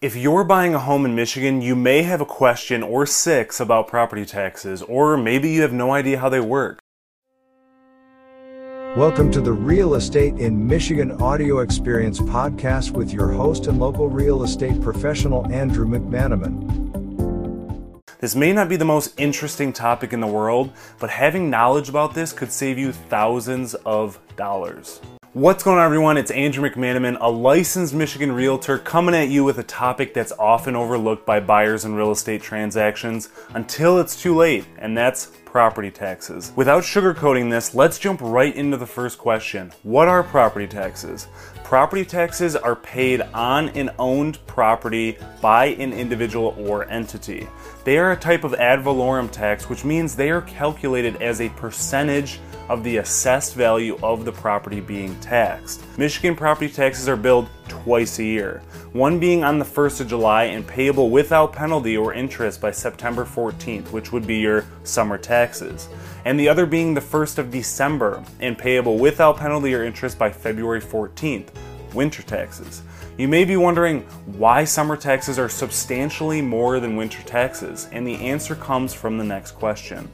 If you're buying a home in Michigan, you may have a question or six about property taxes, or maybe you have no idea how they work. Welcome to the Real Estate in Michigan Audio Experience podcast with your host and local real estate professional, Andrew McManamon. This may not be the most interesting topic in the world, but having knowledge about this could save you thousands of dollars. What's going on, everyone? It's Andrew McManamon, a licensed Michigan realtor, coming at you with a topic that's often overlooked by buyers in real estate transactions until it's too late, and that's property taxes. Without sugarcoating this, let's jump right into the first question What are property taxes? Property taxes are paid on an owned property by an individual or entity. They are a type of ad valorem tax, which means they are calculated as a percentage of the assessed value of the property being taxed. Michigan property taxes are billed twice a year, one being on the 1st of July and payable without penalty or interest by September 14th, which would be your summer taxes, and the other being the 1st of December and payable without penalty or interest by February 14th, winter taxes. You may be wondering why summer taxes are substantially more than winter taxes, and the answer comes from the next question.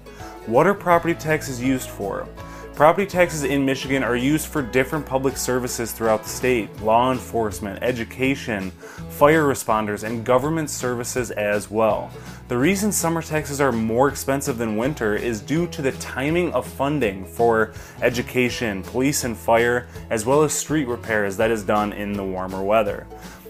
What are property taxes used for? Property taxes in Michigan are used for different public services throughout the state law enforcement, education, fire responders, and government services as well. The reason summer taxes are more expensive than winter is due to the timing of funding for education, police and fire, as well as street repairs that is done in the warmer weather.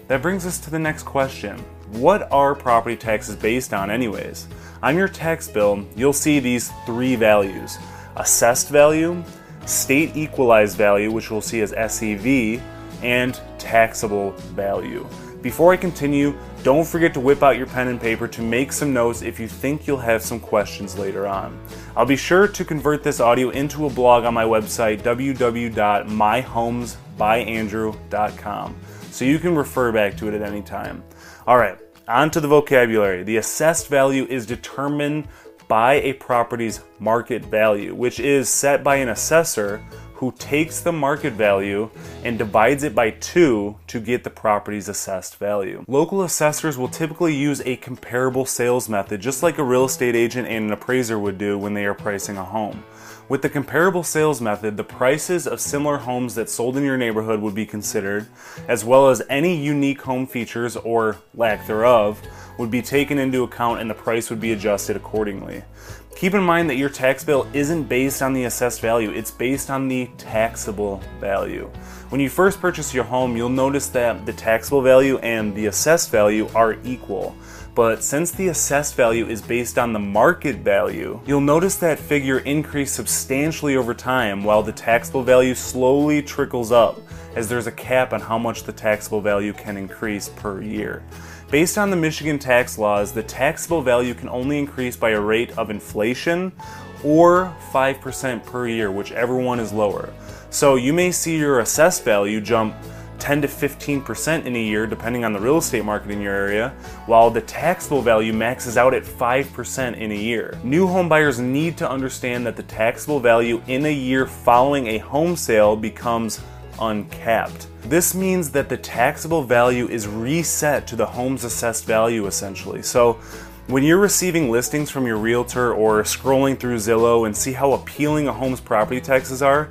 That brings us to the next question. What are property taxes based on, anyways? On your tax bill, you'll see these three values assessed value, state equalized value, which we'll see as SEV, and taxable value. Before I continue, don't forget to whip out your pen and paper to make some notes if you think you'll have some questions later on. I'll be sure to convert this audio into a blog on my website, www.mihomesbyandrew.com, so you can refer back to it at any time. All right, on to the vocabulary. The assessed value is determined by a property's market value, which is set by an assessor who takes the market value and divides it by two to get the property's assessed value. Local assessors will typically use a comparable sales method, just like a real estate agent and an appraiser would do when they are pricing a home. With the comparable sales method, the prices of similar homes that sold in your neighborhood would be considered, as well as any unique home features or lack thereof would be taken into account and the price would be adjusted accordingly. Keep in mind that your tax bill isn't based on the assessed value, it's based on the taxable value. When you first purchase your home, you'll notice that the taxable value and the assessed value are equal. But since the assessed value is based on the market value, you'll notice that figure increase substantially over time while the taxable value slowly trickles up as there's a cap on how much the taxable value can increase per year. Based on the Michigan tax laws, the taxable value can only increase by a rate of inflation or 5% per year, whichever one is lower. So you may see your assessed value jump 10 to 15% in a year, depending on the real estate market in your area, while the taxable value maxes out at 5% in a year. New home buyers need to understand that the taxable value in a year following a home sale becomes uncapped. This means that the taxable value is reset to the home's assessed value essentially. So when you're receiving listings from your realtor or scrolling through Zillow and see how appealing a home's property taxes are,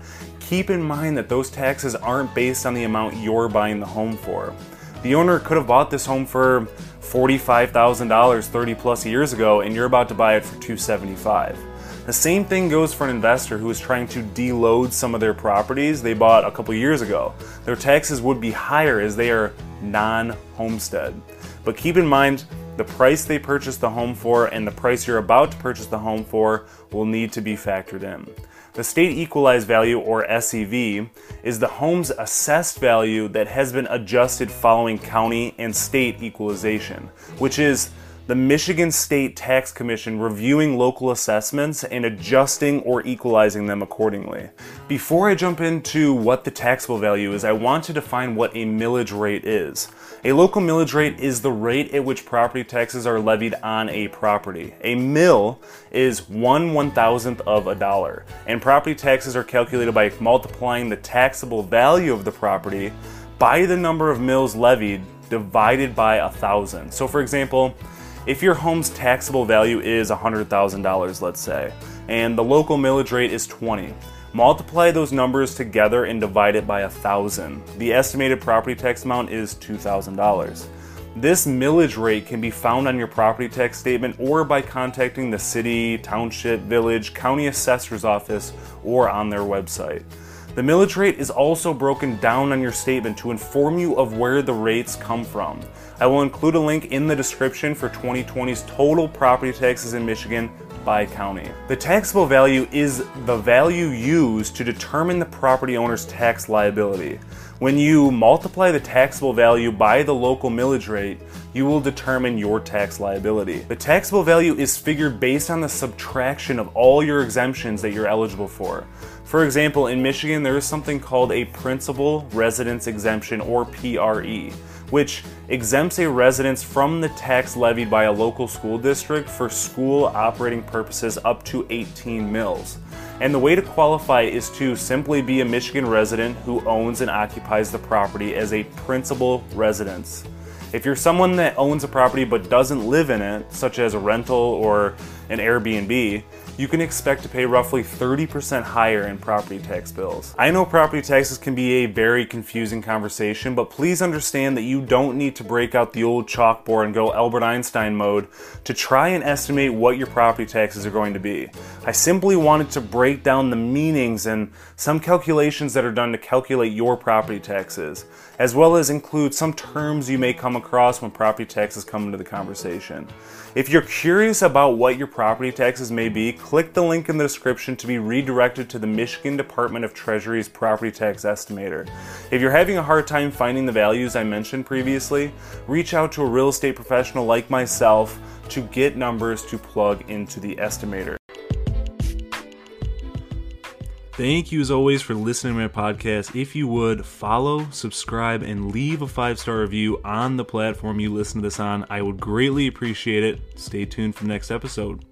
keep in mind that those taxes aren't based on the amount you're buying the home for. The owner could have bought this home for $45,000 30 plus years ago and you're about to buy it for 275. The same thing goes for an investor who is trying to deload some of their properties they bought a couple years ago. Their taxes would be higher as they are non homestead. But keep in mind, the price they purchased the home for and the price you're about to purchase the home for will need to be factored in. The state equalized value, or SEV, is the home's assessed value that has been adjusted following county and state equalization, which is the Michigan State Tax Commission reviewing local assessments and adjusting or equalizing them accordingly. Before I jump into what the taxable value is, I want to define what a millage rate is. A local millage rate is the rate at which property taxes are levied on a property. A mill is one one thousandth of a dollar, and property taxes are calculated by multiplying the taxable value of the property by the number of mills levied divided by a thousand. So, for example, if your home's taxable value is $100,000, let's say, and the local millage rate is 20, multiply those numbers together and divide it by a thousand. The estimated property tax amount is $2,000. This millage rate can be found on your property tax statement or by contacting the city, township, village, county assessor's office, or on their website. The millage rate is also broken down on your statement to inform you of where the rates come from. I will include a link in the description for 2020's total property taxes in Michigan by county. The taxable value is the value used to determine the property owner's tax liability. When you multiply the taxable value by the local millage rate, you will determine your tax liability. The taxable value is figured based on the subtraction of all your exemptions that you're eligible for. For example, in Michigan, there is something called a principal residence exemption or PRE which exempts a residence from the tax levied by a local school district for school operating purposes up to 18 mills. And the way to qualify is to simply be a Michigan resident who owns and occupies the property as a principal residence. If you're someone that owns a property but doesn't live in it, such as a rental or an Airbnb, you can expect to pay roughly 30% higher in property tax bills. I know property taxes can be a very confusing conversation, but please understand that you don't need to break out the old chalkboard and go Albert Einstein mode to try and estimate what your property taxes are going to be. I simply wanted to break down the meanings and some calculations that are done to calculate your property taxes, as well as include some terms you may come across when property taxes come into the conversation. If you're curious about what your property taxes may be, click the link in the description to be redirected to the Michigan Department of Treasury's property tax estimator. If you're having a hard time finding the values I mentioned previously, reach out to a real estate professional like myself to get numbers to plug into the estimator. Thank you as always for listening to my podcast. If you would follow, subscribe, and leave a five star review on the platform you listen to this on, I would greatly appreciate it. Stay tuned for the next episode.